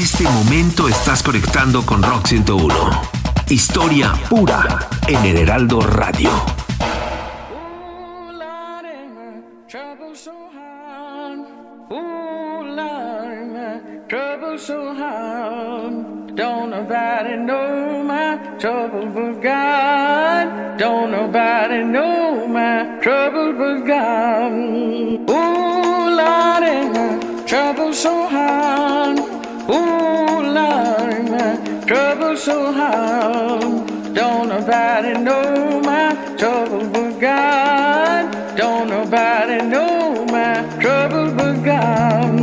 este momento estás conectando con Rock 101. Historia pura en el Heraldo Radio. Trouble so hard. Ooh, Lord, trouble so hard. Don't nobody know my trouble but God. Don't nobody know my trouble but God.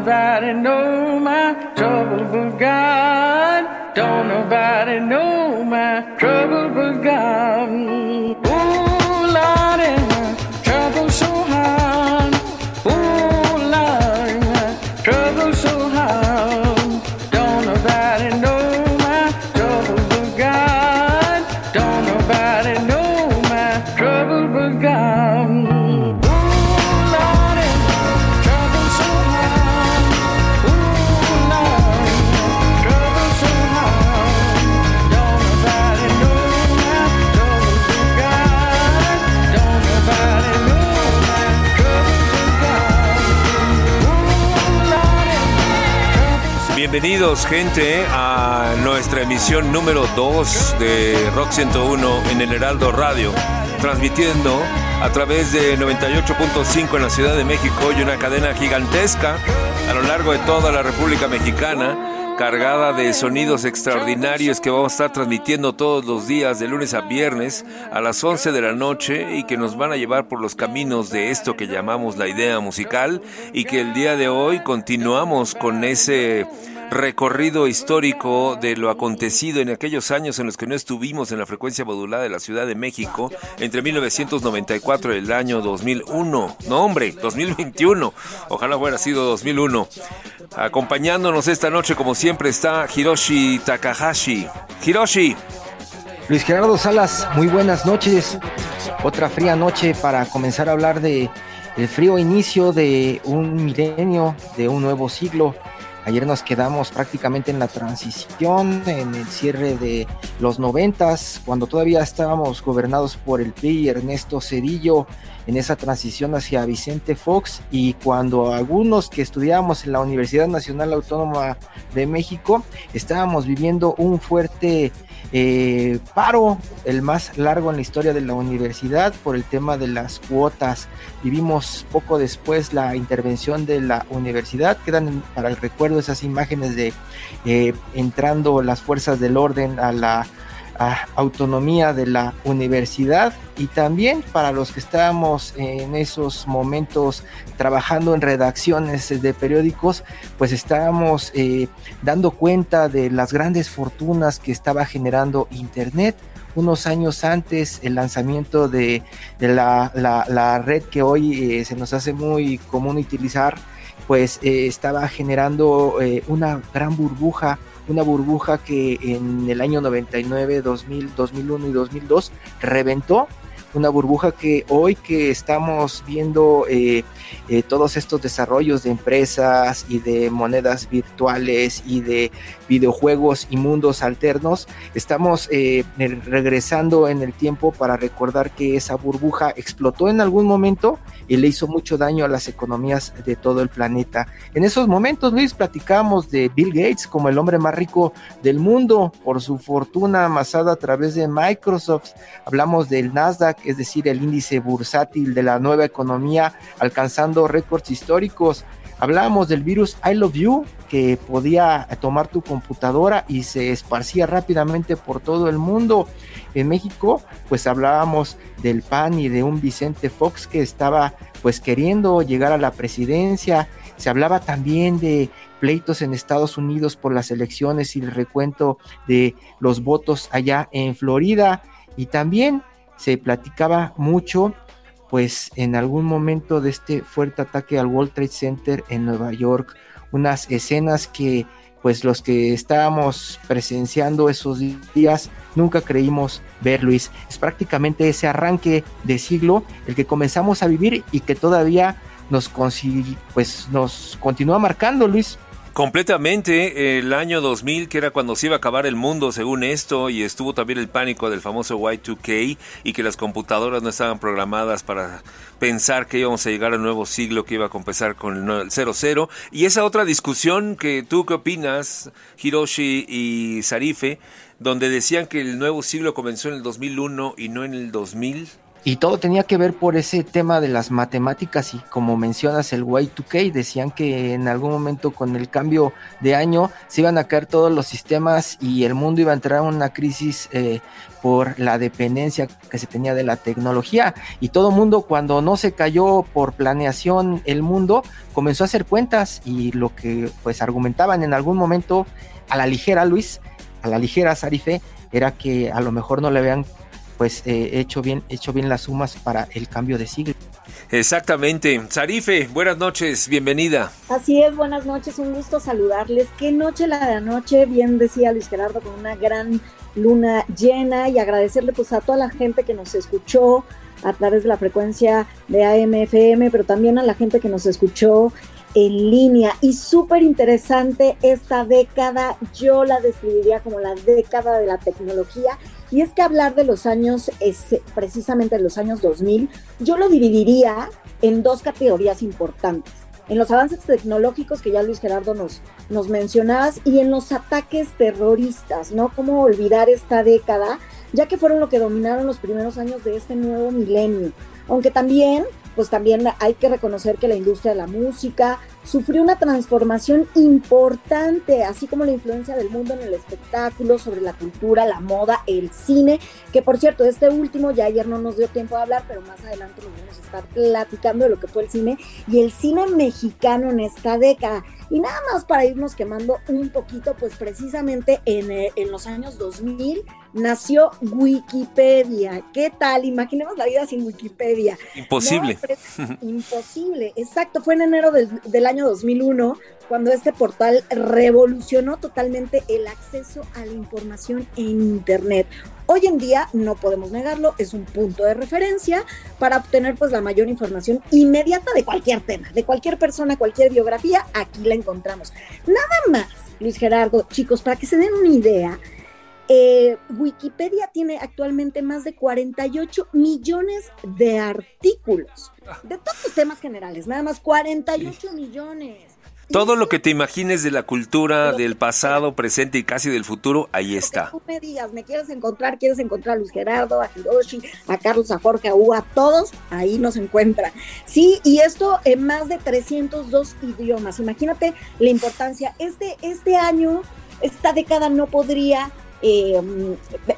Nobody know my trouble but God. Don't nobody know my trouble but God. Bienvenidos gente a nuestra emisión número 2 de Rock 101 en el Heraldo Radio, transmitiendo a través de 98.5 en la Ciudad de México y una cadena gigantesca a lo largo de toda la República Mexicana, cargada de sonidos extraordinarios que vamos a estar transmitiendo todos los días de lunes a viernes a las 11 de la noche y que nos van a llevar por los caminos de esto que llamamos la idea musical y que el día de hoy continuamos con ese recorrido histórico de lo acontecido en aquellos años en los que no estuvimos en la frecuencia modulada de la Ciudad de México entre 1994 y el año 2001. No, hombre, 2021. Ojalá hubiera sido 2001. Acompañándonos esta noche, como siempre, está Hiroshi Takahashi. Hiroshi, Luis Gerardo Salas, muy buenas noches. Otra fría noche para comenzar a hablar de el frío inicio de un milenio, de un nuevo siglo. Ayer nos quedamos prácticamente en la transición, en el cierre de los noventas, cuando todavía estábamos gobernados por el PRI Ernesto Cedillo, en esa transición hacia Vicente Fox. Y cuando algunos que estudiábamos en la Universidad Nacional Autónoma de México estábamos viviendo un fuerte eh, paro, el más largo en la historia de la universidad por el tema de las cuotas. Vivimos poco después la intervención de la universidad, quedan para el recuerdo esas imágenes de eh, entrando las fuerzas del orden a la autonomía de la universidad y también para los que estábamos en esos momentos trabajando en redacciones de periódicos, pues estábamos eh, dando cuenta de las grandes fortunas que estaba generando Internet. Unos años antes el lanzamiento de, la, red que hoy eh, se nos hace muy común utilizar, pues eh, estaba generando una gran burbuja una burbuja que en el año 99, 2000, 2001 y 2002 reventó. Una burbuja que hoy que estamos viendo eh, eh, todos estos desarrollos de empresas y de monedas virtuales y de videojuegos y mundos alternos, estamos eh, regresando en el tiempo para recordar que esa burbuja explotó en algún momento y le hizo mucho daño a las economías de todo el planeta. En esos momentos, Luis, platicamos de Bill Gates como el hombre más rico del mundo por su fortuna amasada a través de Microsoft. Hablamos del Nasdaq es decir, el índice bursátil de la nueva economía alcanzando récords históricos. Hablábamos del virus I Love You, que podía tomar tu computadora y se esparcía rápidamente por todo el mundo. En México, pues hablábamos del PAN y de un Vicente Fox que estaba pues queriendo llegar a la presidencia. Se hablaba también de pleitos en Estados Unidos por las elecciones y el recuento de los votos allá en Florida. Y también se platicaba mucho, pues en algún momento de este fuerte ataque al World Trade Center en Nueva York, unas escenas que pues los que estábamos presenciando esos días nunca creímos ver, Luis. Es prácticamente ese arranque de siglo el que comenzamos a vivir y que todavía nos, pues, nos continúa marcando, Luis. Completamente, el año 2000, que era cuando se iba a acabar el mundo, según esto, y estuvo también el pánico del famoso Y2K y que las computadoras no estaban programadas para pensar que íbamos a llegar al nuevo siglo que iba a comenzar con el 00. Y esa otra discusión que tú qué opinas, Hiroshi y Sarife, donde decían que el nuevo siglo comenzó en el 2001 y no en el 2000. Y todo tenía que ver por ese tema de las matemáticas y como mencionas el Y2K, decían que en algún momento con el cambio de año se iban a caer todos los sistemas y el mundo iba a entrar en una crisis eh, por la dependencia que se tenía de la tecnología. Y todo mundo cuando no se cayó por planeación el mundo comenzó a hacer cuentas y lo que pues argumentaban en algún momento a la ligera Luis, a la ligera Sarife, era que a lo mejor no le habían pues eh, hecho bien hecho bien las sumas para el cambio de siglo. Exactamente. Sarife, buenas noches, bienvenida. Así es, buenas noches, un gusto saludarles. Qué noche la de anoche, bien decía Luis Gerardo, con una gran luna llena y agradecerle pues a toda la gente que nos escuchó a través de la frecuencia de AMFM, pero también a la gente que nos escuchó en línea y súper interesante esta década, yo la describiría como la década de la tecnología y es que hablar de los años, precisamente de los años 2000, yo lo dividiría en dos categorías importantes. En los avances tecnológicos que ya Luis Gerardo nos, nos mencionabas y en los ataques terroristas, ¿no? ¿Cómo olvidar esta década? Ya que fueron lo que dominaron los primeros años de este nuevo milenio. Aunque también pues también hay que reconocer que la industria de la música sufrió una transformación importante, así como la influencia del mundo en el espectáculo, sobre la cultura, la moda, el cine, que por cierto, este último ya ayer no nos dio tiempo de hablar, pero más adelante nos vamos a estar platicando de lo que fue el cine y el cine mexicano en esta década. Y nada más para irnos quemando un poquito, pues precisamente en, eh, en los años 2000 nació Wikipedia. ¿Qué tal? Imaginemos la vida sin Wikipedia. Imposible. imposible, exacto. Fue en enero del, del año 2001 cuando este portal revolucionó totalmente el acceso a la información en Internet. Hoy en día, no podemos negarlo, es un punto de referencia para obtener pues la mayor información inmediata de cualquier tema, de cualquier persona, cualquier biografía, aquí la encontramos. Nada más, Luis Gerardo, chicos, para que se den una idea, eh, Wikipedia tiene actualmente más de 48 millones de artículos de todos los temas generales, nada más 48 millones. Todo lo que te imagines de la cultura, del pasado, presente y casi del futuro, ahí está. Tú me digas, me quieres encontrar, quieres encontrar a Luis Gerardo, a Hiroshi, a Carlos, a Jorge, a U, a todos, ahí nos encuentran. Sí, y esto en más de 302 idiomas. Imagínate la importancia. Este, este año, esta década no podría eh,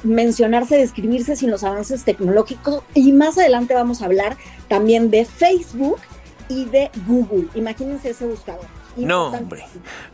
mencionarse, describirse sin los avances tecnológicos y más adelante vamos a hablar también de Facebook y de Google. Imagínense ese buscador. No, hombre.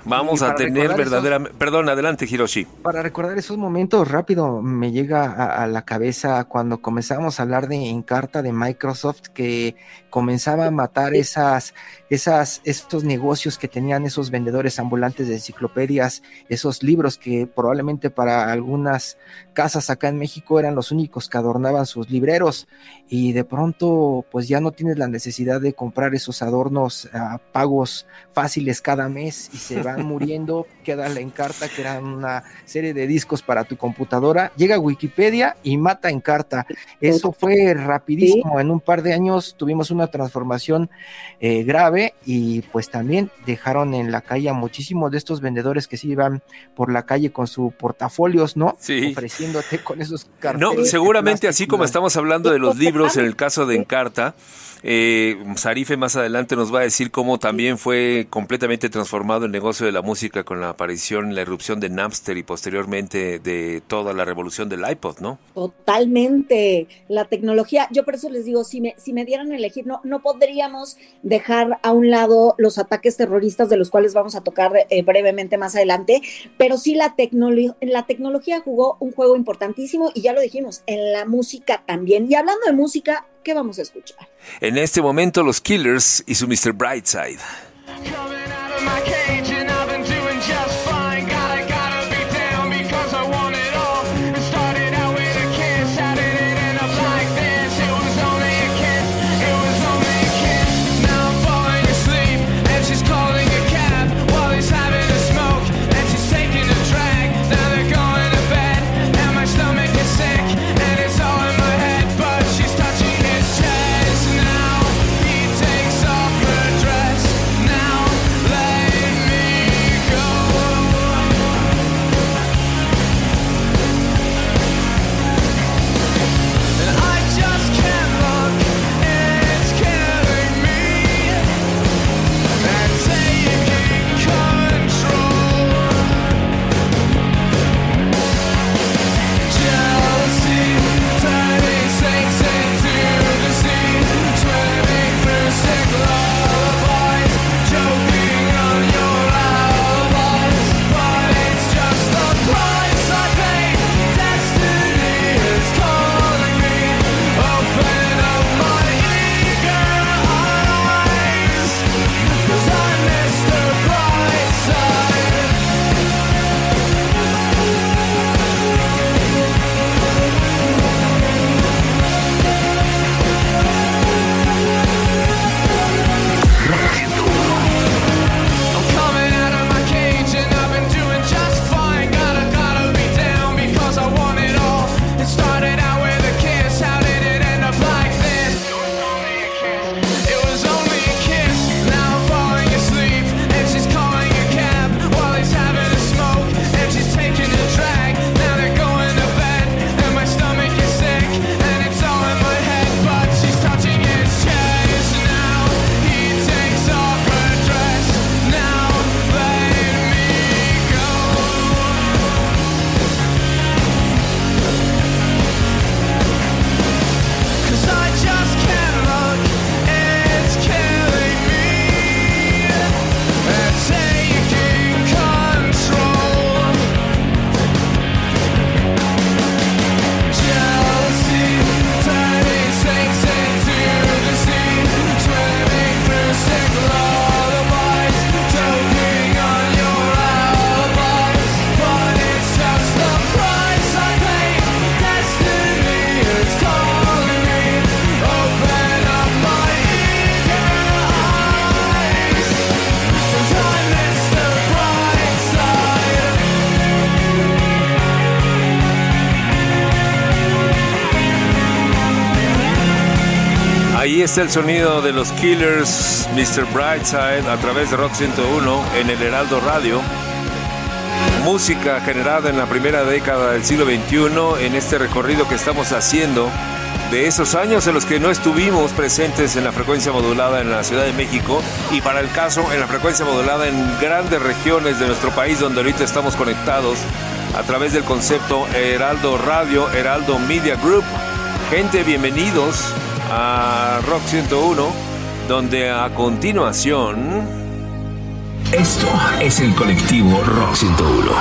Vamos a tener verdaderamente... Perdón, adelante, Hiroshi. Para recordar esos momentos, rápido me llega a, la cabeza cuando comenzamos a hablar de Encarta de Microsoft, que comenzaba a matar esas, esas, estos negocios que tenían esos vendedores ambulantes de enciclopedias, esos libros que probablemente para algunas casas acá en México eran los únicos que adornaban sus libreros y de pronto pues ya no tienes la necesidad de comprar esos adornos a pagos fáciles cada mes y se van muriendo, queda la encarta que era una serie de discos para tu computadora, llega Wikipedia y mata encarta. Eso fue rapidísimo, en un par de años tuvimos una transformación eh, grave y pues también dejaron en la calle a muchísimos de estos vendedores que se iban por la calle con sus portafolios, ¿no? Sí. Ofreciéndote con esos carteles. No, seguramente así como estamos hablando de los libros en el caso de Encarta, eh, Sarife más adelante nos va a decir cómo también fue completamente transformado el negocio de la música con la aparición, la erupción de Napster y posteriormente de toda la revolución del iPod, ¿no? Totalmente. La tecnología, yo por eso les digo, si me, si me dieran a elegir, no, no podríamos dejar a un lado los ataques terroristas de los cuales vamos a tocar eh, brevemente más adelante, pero sí la, la tecnología jugó un juego importantísimo y ya lo dijimos, en la música también. Y hablando de música, ¿qué vamos a escuchar? En este momento los Killers y su Mr. Brightside. Ahí está el sonido de los Killers, Mr. Brightside, a través de Rock 101 en el Heraldo Radio. Música generada en la primera década del siglo XXI en este recorrido que estamos haciendo de esos años en los que no estuvimos presentes en la frecuencia modulada en la Ciudad de México y para el caso en la frecuencia modulada en grandes regiones de nuestro país donde ahorita estamos conectados a través del concepto Heraldo Radio, Heraldo Media Group. Gente, bienvenidos a Rock 101, donde a continuación... Esto es el colectivo Rock 101.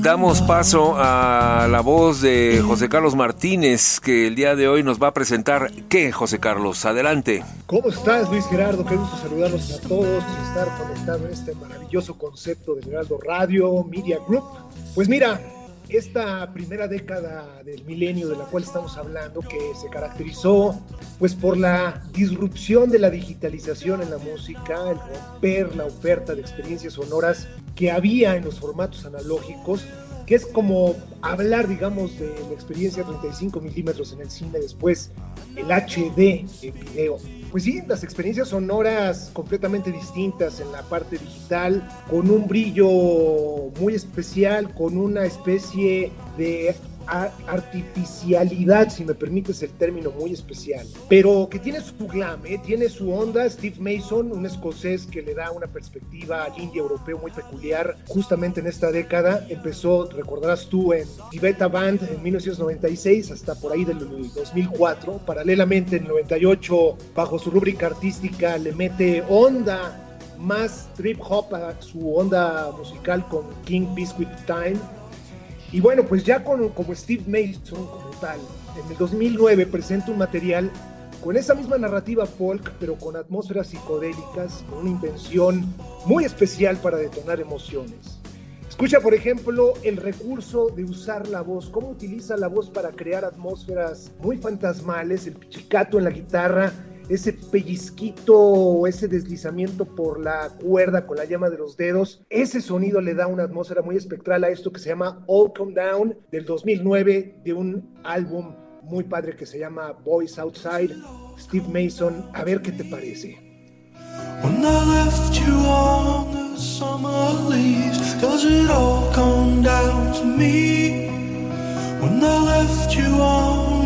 Damos paso a la voz de José Carlos Martínez, que el día de hoy nos va a presentar qué, José Carlos. Adelante. ¿Cómo estás, Luis Gerardo? Qué gusto saludarlos a todos y estar conectado en este maravilloso concepto de Gerardo Radio Media Group. Pues mira, esta primera década del milenio de la cual estamos hablando, que se caracterizó pues por la disrupción de la digitalización en la música, el romper la oferta de experiencias sonoras que había en los formatos analógicos, que es como hablar, digamos, de la experiencia 35 milímetros en el cine, después el HD en video. Pues sí, las experiencias sonoras completamente distintas en la parte digital, con un brillo muy especial, con una especie de artificialidad, si me permites el término muy especial, pero que tiene su glam, ¿eh? tiene su onda. Steve Mason, un escocés que le da una perspectiva al indie europeo muy peculiar, justamente en esta década. Empezó, recordarás tú, en Tibeta Band en 1996 hasta por ahí del 2004. Paralelamente, en 98, bajo su rúbrica artística, le mete onda más trip hop a su onda musical con King Biscuit Time y bueno, pues ya con, como Steve Mason, como tal, en el 2009 presenta un material con esa misma narrativa folk, pero con atmósferas psicodélicas, con una intención muy especial para detonar emociones. Escucha, por ejemplo, el recurso de usar la voz, cómo utiliza la voz para crear atmósferas muy fantasmales, el pichicato en la guitarra, ese pellizquito o ese deslizamiento por la cuerda con la llama de los dedos, ese sonido le da una atmósfera muy espectral a esto que se llama All Come Down del 2009 de un álbum muy padre que se llama Boys Outside, Steve Mason, a ver qué te parece. When I left you on the summer leaves, does it all come down to me? When I left you on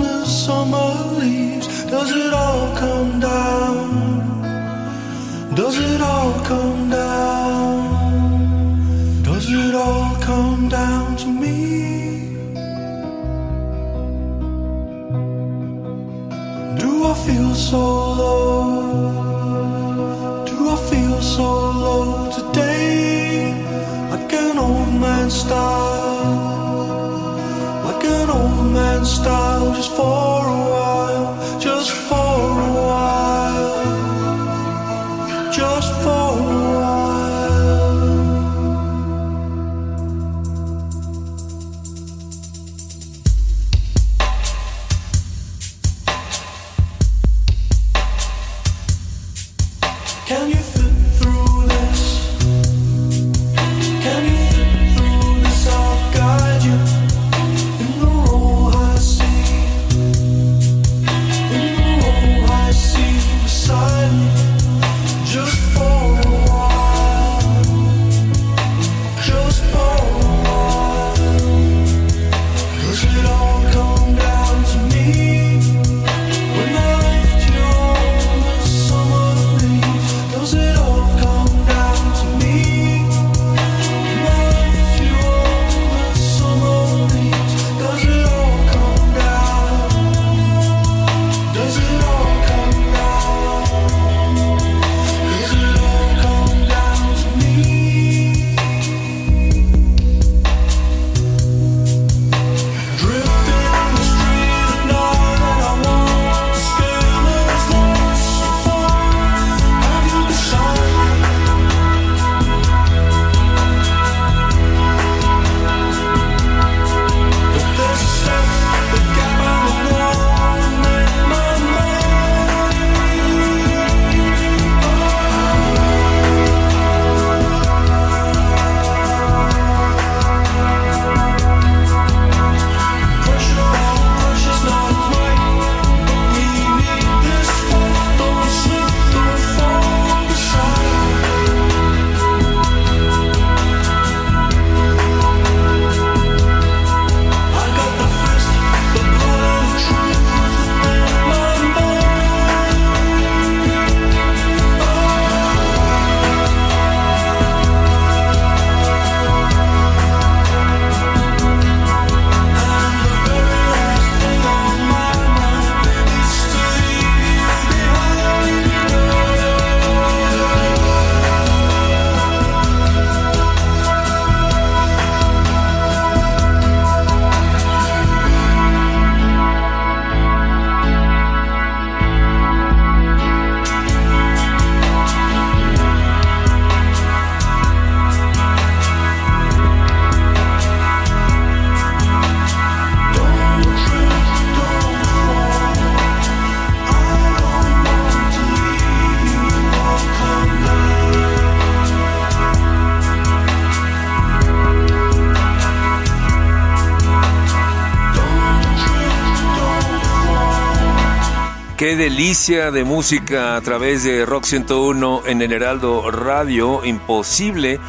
delicia de música a través de Rock 101 en el Heraldo Radio. Imposible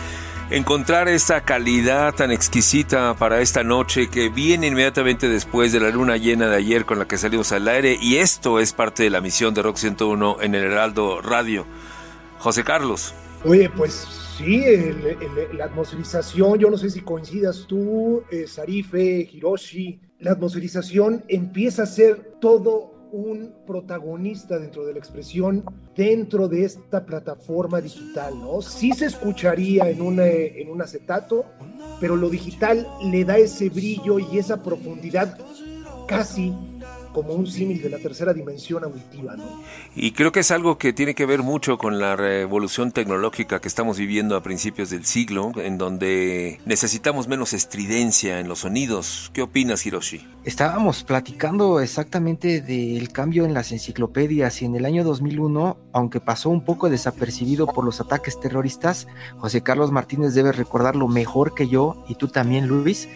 encontrar esta calidad tan exquisita para esta noche que viene inmediatamente después de la luna llena de ayer con la que salimos al aire. Y esto es parte de la misión de Rock 101 en el Heraldo Radio. José Carlos. Oye, pues sí, la atmosferización, yo no sé si coincidas tú, eh, Sarife, Hiroshi, la atmosferización empieza a ser todo un protagonista dentro de la expresión dentro de esta plataforma digital, ¿no? Sí se escucharía en, en un acetato, pero lo digital le da ese brillo y esa profundidad casi como un símil de la tercera dimensión auditiva. ¿no? Y creo que es algo que tiene que ver mucho con la revolución tecnológica que estamos viviendo a principios del siglo, en donde necesitamos menos estridencia en los sonidos. ¿Qué opinas, Hiroshi? Estábamos platicando exactamente del cambio en las enciclopedias y en el año 2001, aunque pasó un poco desapercibido por los ataques terroristas, José Carlos Martínez debe recordarlo mejor que yo y tú también, Luis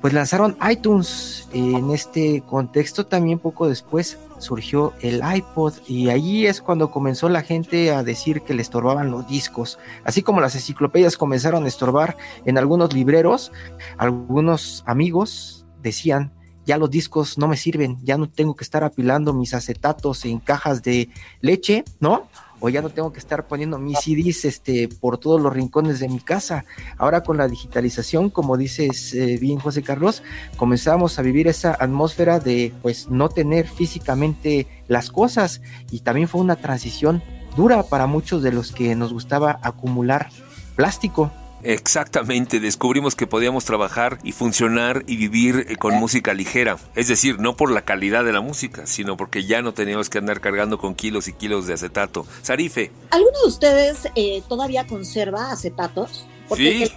pues lanzaron iTunes. En este contexto también poco después surgió el iPod y ahí es cuando comenzó la gente a decir que le estorbaban los discos. Así como las enciclopedias comenzaron a estorbar en algunos libreros, algunos amigos decían, ya los discos no me sirven, ya no tengo que estar apilando mis acetatos en cajas de leche, ¿no? O ya no tengo que estar poniendo mis CDs este, por todos los rincones de mi casa. Ahora con la digitalización, como dices eh, bien José Carlos, comenzamos a vivir esa atmósfera de pues no tener físicamente las cosas y también fue una transición dura para muchos de los que nos gustaba acumular plástico. Exactamente, descubrimos que podíamos trabajar y funcionar y vivir eh, con música ligera. Es decir, no por la calidad de la música, sino porque ya no teníamos que andar cargando con kilos y kilos de acetato. Sarife. ¿Alguno de ustedes eh, todavía conserva acetatos? sí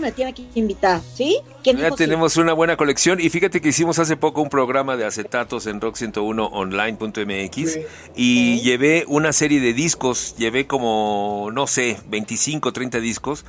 me tiene que invitar, ¿sí? Ya tenemos una buena colección y fíjate que hicimos hace poco un programa de acetatos en rock101online.mx y llevé una serie de discos, llevé como, no sé, 25, 30 discos.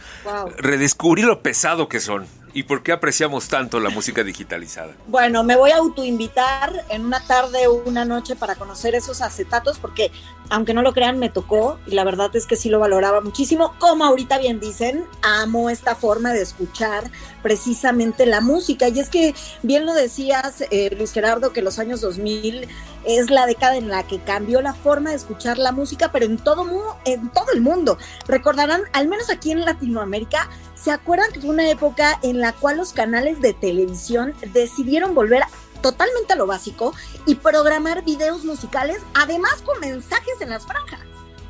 Redescubrí lo pesado que son. ¿Y por qué apreciamos tanto la música digitalizada? Bueno, me voy a autoinvitar en una tarde o una noche para conocer esos acetatos porque, aunque no lo crean, me tocó y la verdad es que sí lo valoraba muchísimo. Como ahorita bien dicen, amo esta forma de escuchar precisamente la música. Y es que bien lo decías, eh, Luis Gerardo, que los años 2000 es la década en la que cambió la forma de escuchar la música, pero en todo, en todo el mundo. Recordarán, al menos aquí en Latinoamérica, ¿se acuerdan que fue una época en la cual los canales de televisión decidieron volver totalmente a lo básico y programar videos musicales, además con mensajes en las franjas?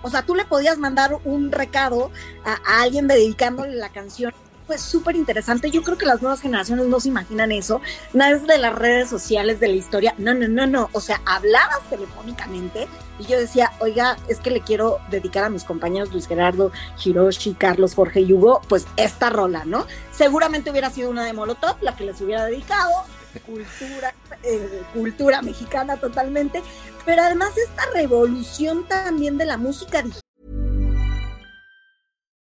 O sea, tú le podías mandar un recado a, a alguien dedicándole la canción pues súper interesante. Yo creo que las nuevas generaciones no se imaginan eso. Nada es de las redes sociales, de la historia. No, no, no, no. O sea, hablabas telefónicamente y yo decía, oiga, es que le quiero dedicar a mis compañeros Luis Gerardo, Hiroshi, Carlos, Jorge y Hugo, pues esta rola, ¿no? Seguramente hubiera sido una de Molotov la que les hubiera dedicado. Cultura, eh, cultura mexicana totalmente, pero además esta revolución también de la música digital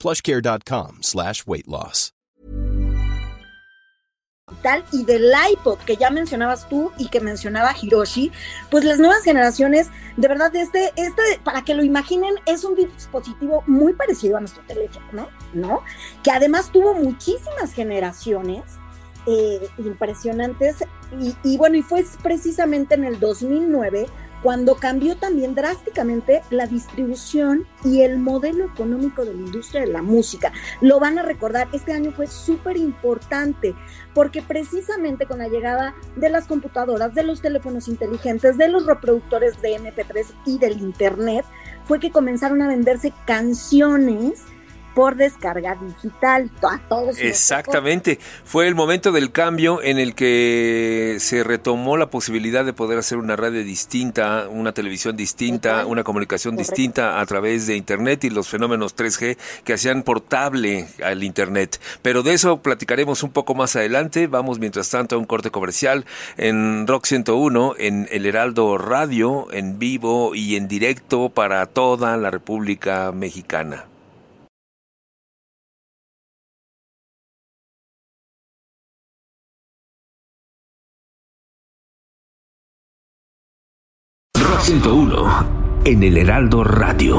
plushcare.com slash weight loss. Y del iPod que ya mencionabas tú y que mencionaba Hiroshi, pues las nuevas generaciones, de verdad, este, este, para que lo imaginen, es un dispositivo muy parecido a nuestro teléfono, ¿no? Que además tuvo muchísimas generaciones eh, impresionantes y, y bueno, y fue precisamente en el 2009 cuando cambió también drásticamente la distribución y el modelo económico de la industria de la música. Lo van a recordar, este año fue súper importante porque precisamente con la llegada de las computadoras, de los teléfonos inteligentes, de los reproductores de MP3 y del Internet, fue que comenzaron a venderse canciones por descarga digital. A todos Exactamente. Fue el momento del cambio en el que se retomó la posibilidad de poder hacer una radio distinta, una televisión distinta, una comunicación distinta a través de Internet y los fenómenos 3G que hacían portable al Internet. Pero de eso platicaremos un poco más adelante. Vamos mientras tanto a un corte comercial en Rock 101, en El Heraldo Radio, en vivo y en directo para toda la República Mexicana. Rock 101 en el Heraldo Radio.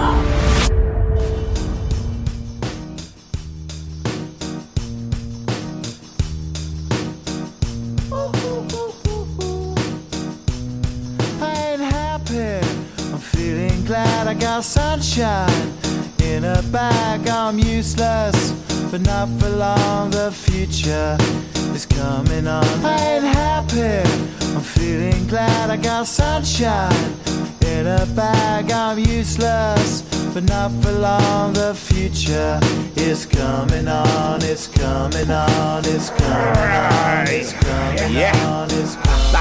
sunshine in a bag. I'm useless, but not for long. The future is coming on. I ain't happy. I'm feeling glad I got sunshine in a bag. I'm useless, but not for long. The future is coming on. It's coming on. It's coming on. It's coming on. It's coming on.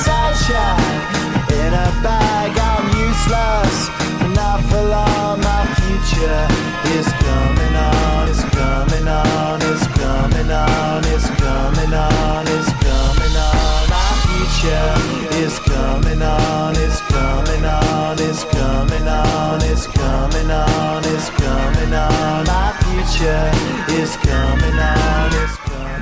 in a bag. I'm useless, not. My future coming on. It's coming on. It's coming on. It's coming on. It's coming on. My future coming on. It's coming on. It's coming on. It's coming on. It's coming on.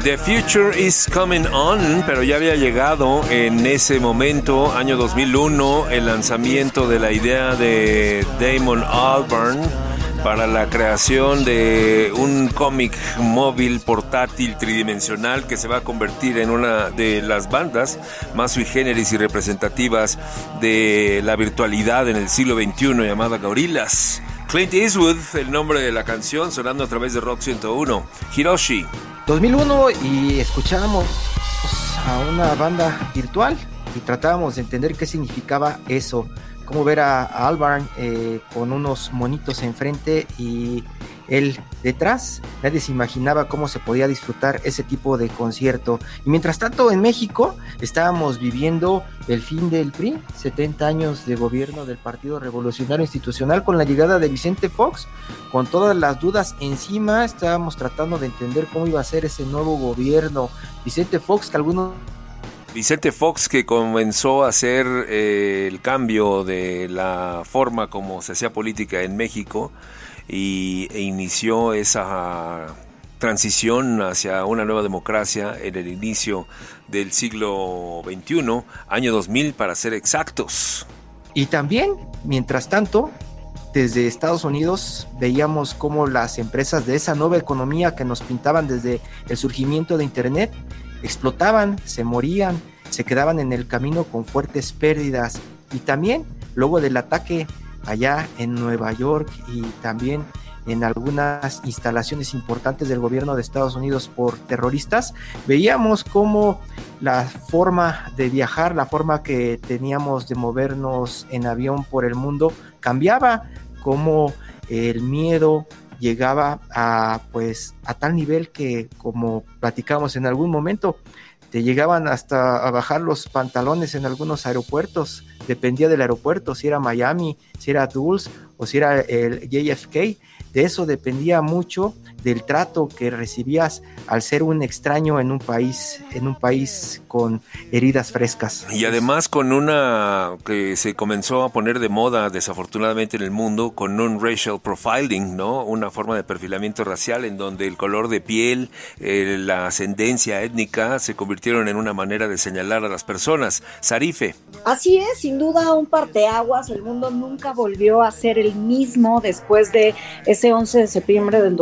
The Future is Coming On, pero ya había llegado en ese momento, año 2001, el lanzamiento de la idea de Damon Albarn para la creación de un cómic móvil portátil tridimensional que se va a convertir en una de las bandas más sui generis y representativas de la virtualidad en el siglo XXI llamada Gorillas. Clint Eastwood, el nombre de la canción, sonando a través de Rock 101. Hiroshi. 2001 y escuchábamos a una banda virtual y tratábamos de entender qué significaba eso, cómo ver a, Albarn eh, con unos monitos enfrente y él detrás. Nadie se imaginaba cómo se podía disfrutar ese tipo de concierto. Y mientras tanto, en México estábamos viviendo el fin del PRI, 70 años de gobierno del Partido Revolucionario Institucional, con la llegada de Vicente Fox, con todas las dudas encima, estábamos tratando de entender cómo iba a ser ese nuevo gobierno. Vicente Fox, que algunos Vicente Fox que comenzó a hacer eh, el cambio de la forma como se hacía política en México y, e inició esa transición hacia una nueva democracia en el inicio del siglo XXI, año 2000 para ser exactos. Y también, mientras tanto, desde Estados Unidos veíamos cómo las empresas de esa nueva economía que nos pintaban desde el surgimiento de Internet explotaban, se morían, se quedaban en el camino con fuertes pérdidas. Y también, luego del ataque allá en Nueva York y también en algunas instalaciones importantes del gobierno de Estados Unidos por terroristas, veíamos cómo la forma de viajar, la forma que teníamos de movernos en avión por el mundo cambiaba, cómo el miedo llegaba a pues a tal nivel que como platicamos en algún momento te llegaban hasta a bajar los pantalones en algunos aeropuertos, dependía del aeropuerto, si era Miami, si era Dulles o si era el JFK, de eso dependía mucho del trato que recibías al ser un extraño en un país, en un país con heridas frescas. Y además con una que se comenzó a poner de moda desafortunadamente en el mundo, con un racial profiling, ¿no? Una forma de perfilamiento racial en donde el color de piel, eh, la ascendencia étnica se convirtieron en una manera de señalar a las personas. Sarife. Así es, sin duda un parteaguas, el mundo nunca volvió a ser el mismo después de ese 11 de septiembre del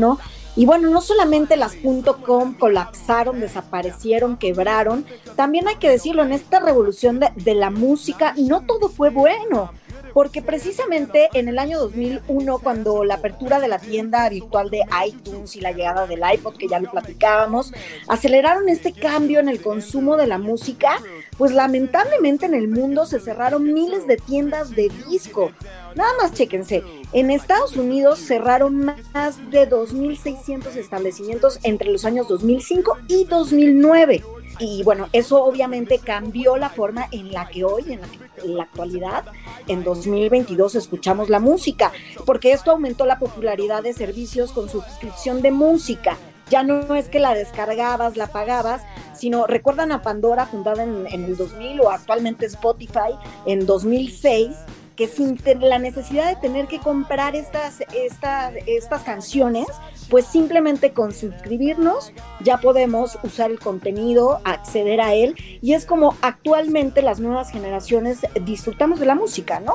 2001 y bueno, no solamente las .com colapsaron, desaparecieron, quebraron, también hay que decirlo, en esta revolución de, de la música no todo fue bueno porque precisamente en el año 2001, cuando la apertura de la tienda virtual de iTunes y la llegada del iPod, que ya lo platicábamos, aceleraron este cambio en el consumo de la música, pues lamentablemente en el mundo se cerraron miles de tiendas de disco. Nada más chéquense, en Estados Unidos cerraron más de 2.600 establecimientos entre los años 2005 y 2009. Y bueno, eso obviamente cambió la forma en la que hoy, en la, actualidad, en 2022, escuchamos la música, porque esto aumentó la popularidad de servicios con suscripción de música. Ya no es que la descargabas, la pagabas, sino recuerdan a Pandora fundada en, en el 2000 o actualmente Spotify en 2006 que sin la necesidad de tener que comprar estas, estas, estas canciones, pues simplemente con suscribirnos ya podemos usar el contenido, acceder a él, y es como actualmente las nuevas generaciones disfrutamos de la música, ¿no?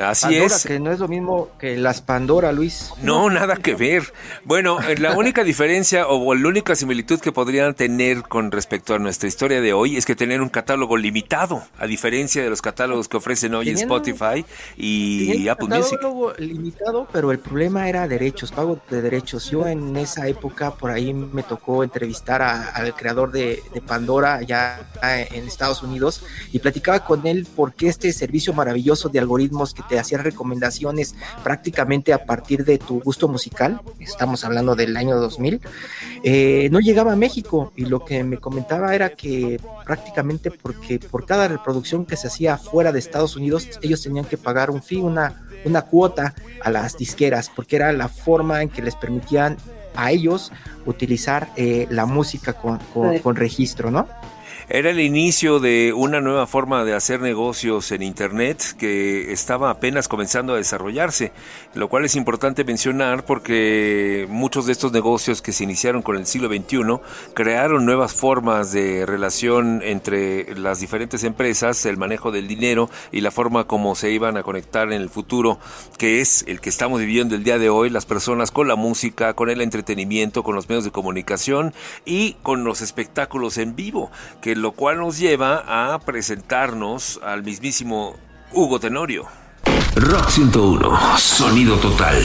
Así es. Que no es lo mismo que las Pandora, Luis. No, nada que ver. Bueno, eh, la única diferencia o la única similitud que podrían tener con respecto a nuestra historia de hoy es que tener un catálogo limitado, a diferencia de los catálogos que ofrecen hoy Spotify y Apple Music. limitado, pero el problema era derechos, pago de derechos. Yo en esa época por ahí me tocó entrevistar al creador de, de Pandora allá en Estados Unidos y platicaba con él por qué este servicio maravilloso de algoritmos que te hacían recomendaciones prácticamente a partir de tu gusto musical, estamos hablando del año 2000, eh, no llegaba a México y lo que me comentaba era que prácticamente porque por cada reproducción que se hacía fuera de Estados Unidos, ellos tenían que pagar un fee, una, una cuota a las disqueras, porque era la forma en que les permitían a ellos utilizar eh, la música con, con registro, ¿no? Era el inicio de una nueva forma de hacer negocios en Internet que estaba apenas comenzando a desarrollarse, lo cual es importante mencionar porque muchos de estos negocios que se iniciaron con el siglo XXI crearon nuevas formas de relación entre las diferentes empresas, el manejo del dinero y la forma como se iban a conectar en el futuro, que es el que estamos viviendo el día de hoy, las personas con la música, con el entretenimiento, con los medios de comunicación y con los espectáculos en vivo, que lo cual nos lleva a presentarnos al mismísimo Hugo Tenorio. Rock 101, sonido total.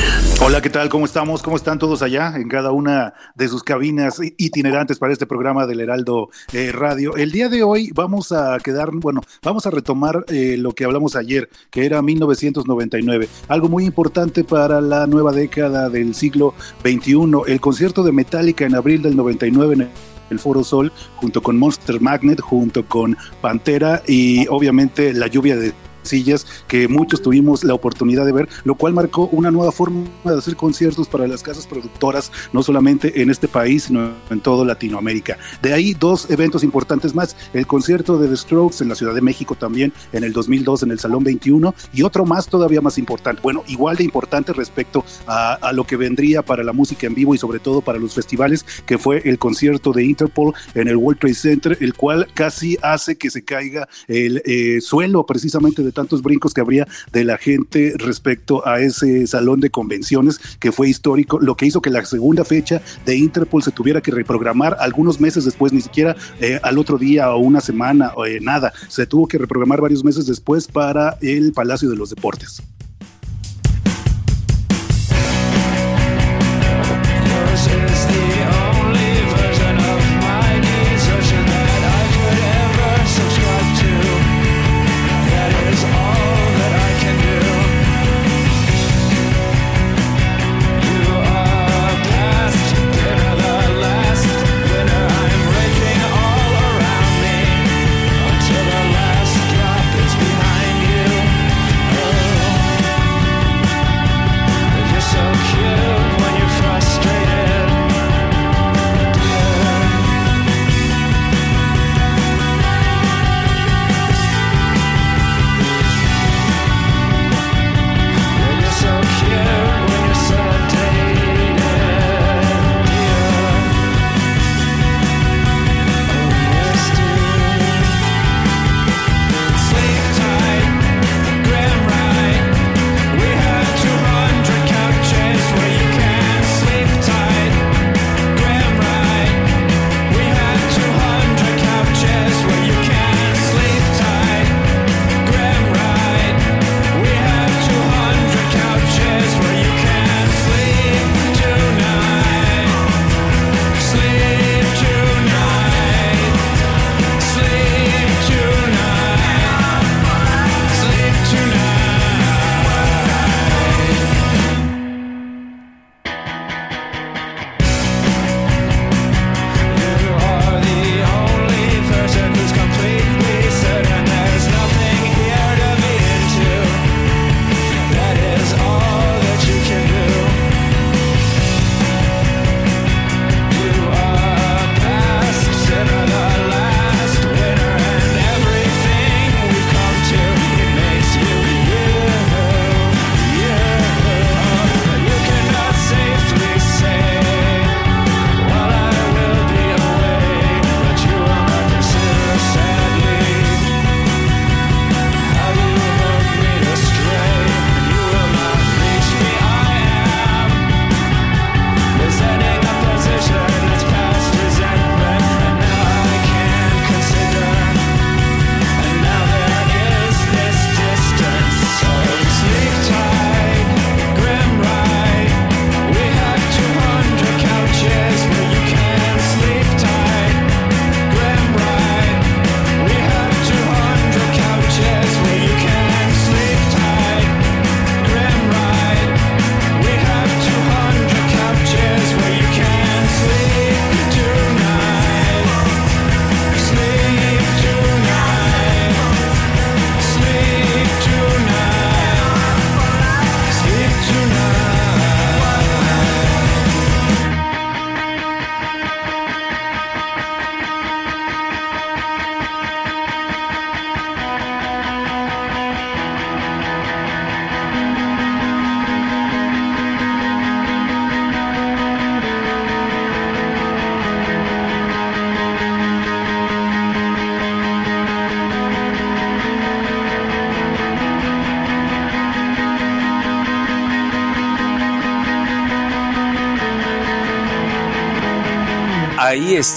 Hola, ¿qué tal? ¿Cómo estamos? ¿Cómo están todos allá en cada una de sus cabinas itinerantes para este programa del Heraldo eh, Radio? El día de hoy vamos a quedar, bueno, vamos a retomar eh, lo que hablamos ayer, que era 1999, algo muy importante para la nueva década del siglo XXI, el concierto de Metallica en abril del 99 en el Foro Sol, junto con Monster Magnet, junto con Pantera y obviamente la lluvia de sillas que muchos tuvimos la oportunidad de ver, lo cual marcó una nueva forma de hacer conciertos para las casas productoras, no solamente en este país, sino en toda Latinoamérica. De ahí dos eventos importantes más, el concierto de The Strokes en la Ciudad de México también en el 2002 en el Salón 21 y otro más todavía más importante, bueno, igual de importante respecto a, a lo que vendría para la música en vivo y sobre todo para los festivales, que fue el concierto de Interpol en el World Trade Center, el cual casi hace que se caiga el eh, suelo precisamente de tantos brincos que habría de la gente respecto a ese salón de convenciones que fue histórico, lo que hizo que la segunda fecha de Interpol se tuviera que reprogramar algunos meses después, ni siquiera eh, al otro día o una semana o eh, nada, se tuvo que reprogramar varios meses después para el Palacio de los Deportes.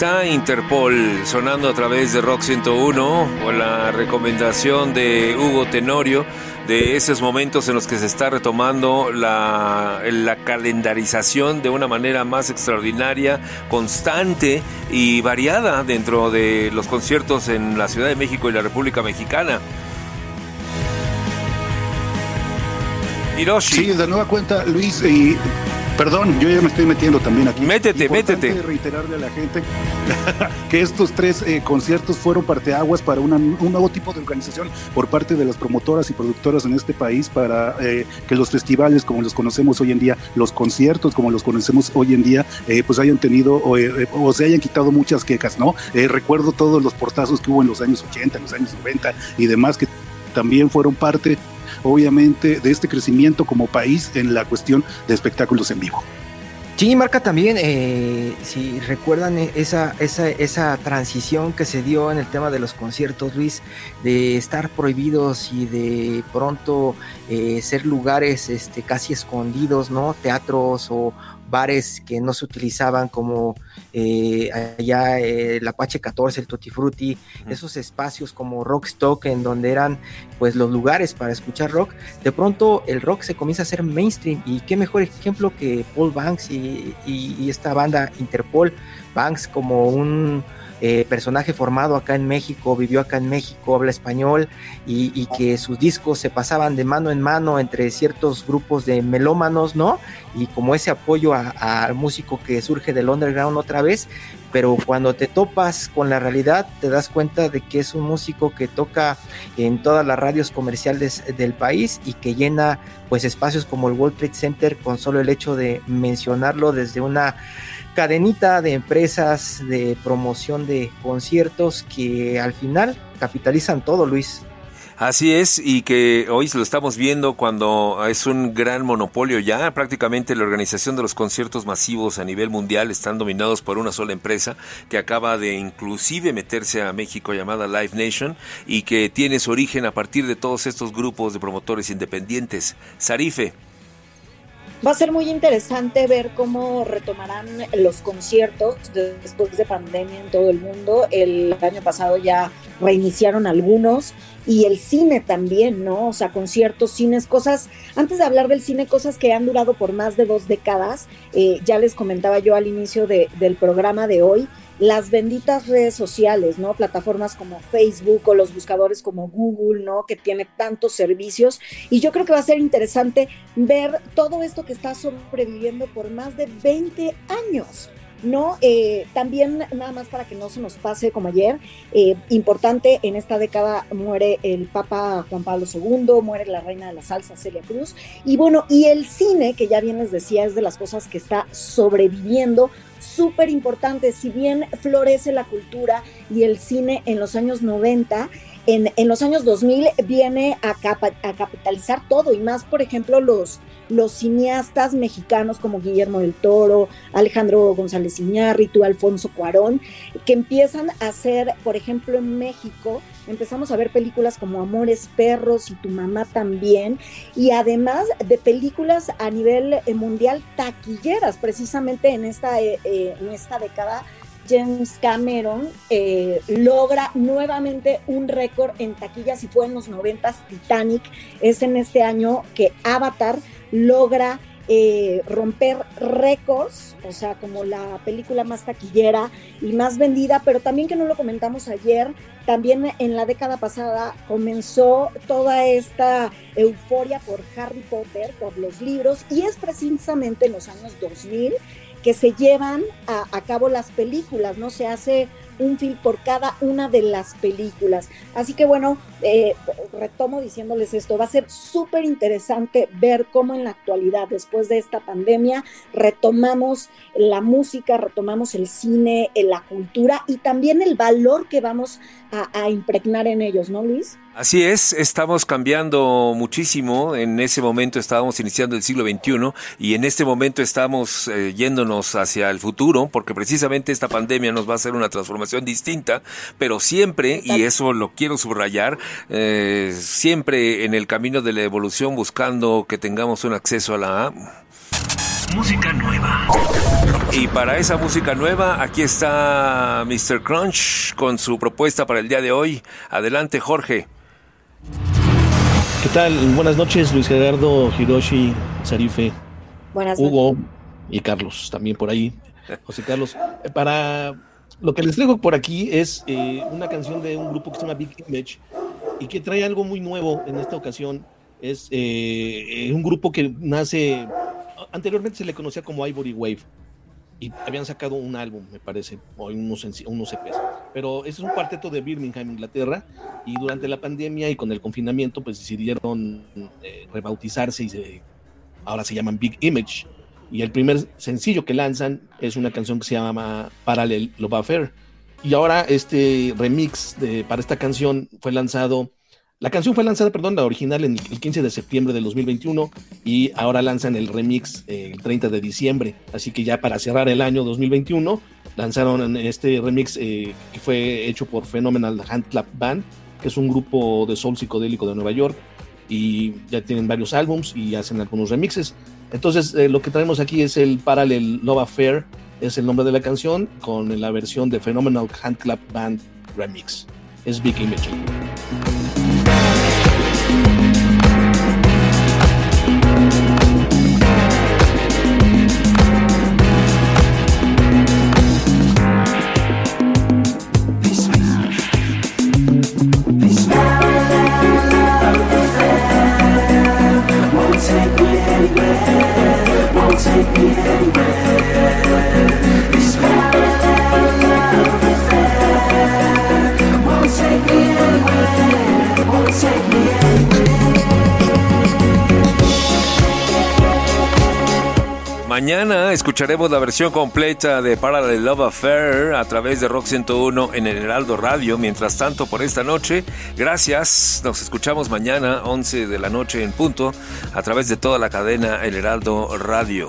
Está Interpol sonando a través de Rock 101 o la recomendación de Hugo Tenorio de esos momentos en los que se está retomando la, la calendarización de una manera más extraordinaria, constante y variada dentro de los conciertos en la Ciudad de México y la República Mexicana. Hiroshi. Sí, de nueva cuenta, Luis, y Perdón, yo ya me estoy metiendo también aquí. Métete, Importante métete. reiterarle a la gente que estos tres eh, conciertos fueron parteaguas para una- un nuevo tipo de organización por parte de las promotoras y productoras en este país para eh, que los festivales como los conocemos hoy en día, los conciertos como los conocemos hoy en día, eh, pues hayan tenido o, eh, o se hayan quitado muchas quejas, ¿no? Eh, recuerdo todos los portazos que hubo en los años 80, en los años 90 y demás que también fueron parte obviamente de este crecimiento como país en la cuestión de espectáculos en vivo. Sí, marca también, eh, si recuerdan eh, esa, esa, esa transición que se dio en el tema de los conciertos, Luis, de estar prohibidos y de pronto eh, ser lugares este, casi escondidos, ¿no? Teatros o bares que no se utilizaban como eh, allá eh, el Apache 14, el Tutti Frutti, esos espacios como Rockstock en donde eran pues los lugares para escuchar rock, de pronto el rock se comienza a hacer mainstream. Y qué mejor ejemplo que Paul Banks y, y- y esta banda Interpol, Banks como un eh, personaje formado acá en México, vivió acá en México, habla español y, que sus discos se pasaban de mano en mano entre ciertos grupos de melómanos, ¿no? Y como ese apoyo al músico que surge del underground otra vez, pero cuando te topas con la realidad te das cuenta de que es un músico que toca en todas las radios comerciales del país y que llena pues espacios como el World Trade Center con solo el hecho de mencionarlo desde una cadenita de empresas de promoción de conciertos que al final capitalizan todo, Luis. Así es, y que hoy lo estamos viendo cuando es un gran monopolio ya. Prácticamente la organización de los conciertos masivos a nivel mundial están dominados por una sola empresa que acaba de inclusive meterse a México llamada Live Nation y que tiene su origen a partir de todos estos grupos de promotores independientes. Sarife. Va a ser muy interesante ver cómo retomarán los conciertos después de pandemia en todo el mundo. El año pasado ya reiniciaron algunos y el cine también, ¿no? O sea, conciertos, cines, cosas. Antes de hablar del cine, cosas que han durado por más de dos décadas. eh, ya les comentaba yo al inicio de- del programa de hoy las benditas redes sociales, ¿no? Plataformas como Facebook o los buscadores como Google, ¿no? Que tiene tantos servicios. Y yo creo que va a ser interesante ver todo esto que está sobreviviendo por más de 20 años. ¿no? Eh, también, nada más para que no se nos pase como ayer, eh, importante, en esta década muere el Papa Juan Pablo II, muere la reina de la salsa Celia Cruz, y bueno, y el cine, que ya bien les decía, es de las cosas que está sobreviviendo, súper importante, si bien florece la cultura y el cine en los años 90, en, en los años 2000 viene a, a capitalizar todo y más, por ejemplo, los, los cineastas mexicanos como Guillermo del Toro, Alejandro González Iñárritu, Alfonso Cuarón, que empiezan a hacer, por ejemplo, en México, empezamos a ver películas como Amores Perros y Tu Mamá también, y además de películas a nivel eh, mundial taquilleras, precisamente en esta, eh, eh, en esta década. James Cameron logra nuevamente un récord en taquillas y fue en los 90 Titanic. Es en este año que Avatar logra eh, romper récords, o sea, como la película más taquillera y más vendida, pero también que no lo comentamos ayer, también en la década pasada comenzó toda esta euforia por Harry Potter, por los libros, y es precisamente en los años 2000 que se llevan a, a cabo las películas, ¿no? Se hace un film por cada una de las películas. Así que bueno, eh, retomo diciéndoles esto, va a ser súper interesante ver cómo en la actualidad, después de esta pandemia, retomamos la música, retomamos el cine, la cultura y también el valor que vamos a, a impregnar en ellos, ¿no, Luis? Así es, estamos cambiando muchísimo. En ese momento estábamos iniciando el siglo XXI y en este momento estamos eh, yéndonos hacia el futuro porque precisamente esta pandemia nos va a hacer una transformación distinta, pero siempre, y eso lo quiero subrayar, eh, siempre en el camino de la evolución buscando que tengamos un acceso a la música nueva. Y para esa música nueva, aquí está Mr. Crunch con su propuesta para el día de hoy. Adelante, Jorge. ¿Qué tal? Buenas noches, Luis Gerardo, Hiroshi, Sarife, Buenas Hugo y Carlos, también por ahí. José Carlos, eh, para lo que les traigo por aquí es eh, una canción de un grupo que se llama Big Image y que trae algo muy nuevo en esta ocasión. Es eh, un grupo que nace, anteriormente se le conocía como Ivory Wave y habían sacado un álbum, me parece, o unos, unos EPs. Pero ese es un cuarteto de Birmingham, Inglaterra, y durante la pandemia y con el confinamiento, pues decidieron eh, rebautizarse y ahora se llaman Big Image. Y el primer sencillo que lanzan es una canción que se llama Parallel Love Affair. Y ahora este remix de, para esta canción fue lanzado, la canción fue lanzada, perdón, la original en el 15 de septiembre del 2021 y ahora lanzan el remix el 30 de diciembre. Así que ya para cerrar el año 2021 lanzaron este remix eh, que fue hecho por Phenomenal Handclap Band, que es un grupo de soul psicodélico de Nueva York y ya tienen varios álbums y hacen algunos remixes. Entonces, eh, lo que traemos aquí es el Parallel Love Affair, es el nombre de la canción, con la versión de Phenomenal Handclap Band Remix. Es Big Image. Escucharemos la versión completa de Parallel Love Affair a través de Rock 101 en el Heraldo Radio. Mientras tanto, por esta noche, gracias. Nos escuchamos mañana, 11 de la noche en punto, a través de toda la cadena El Heraldo Radio.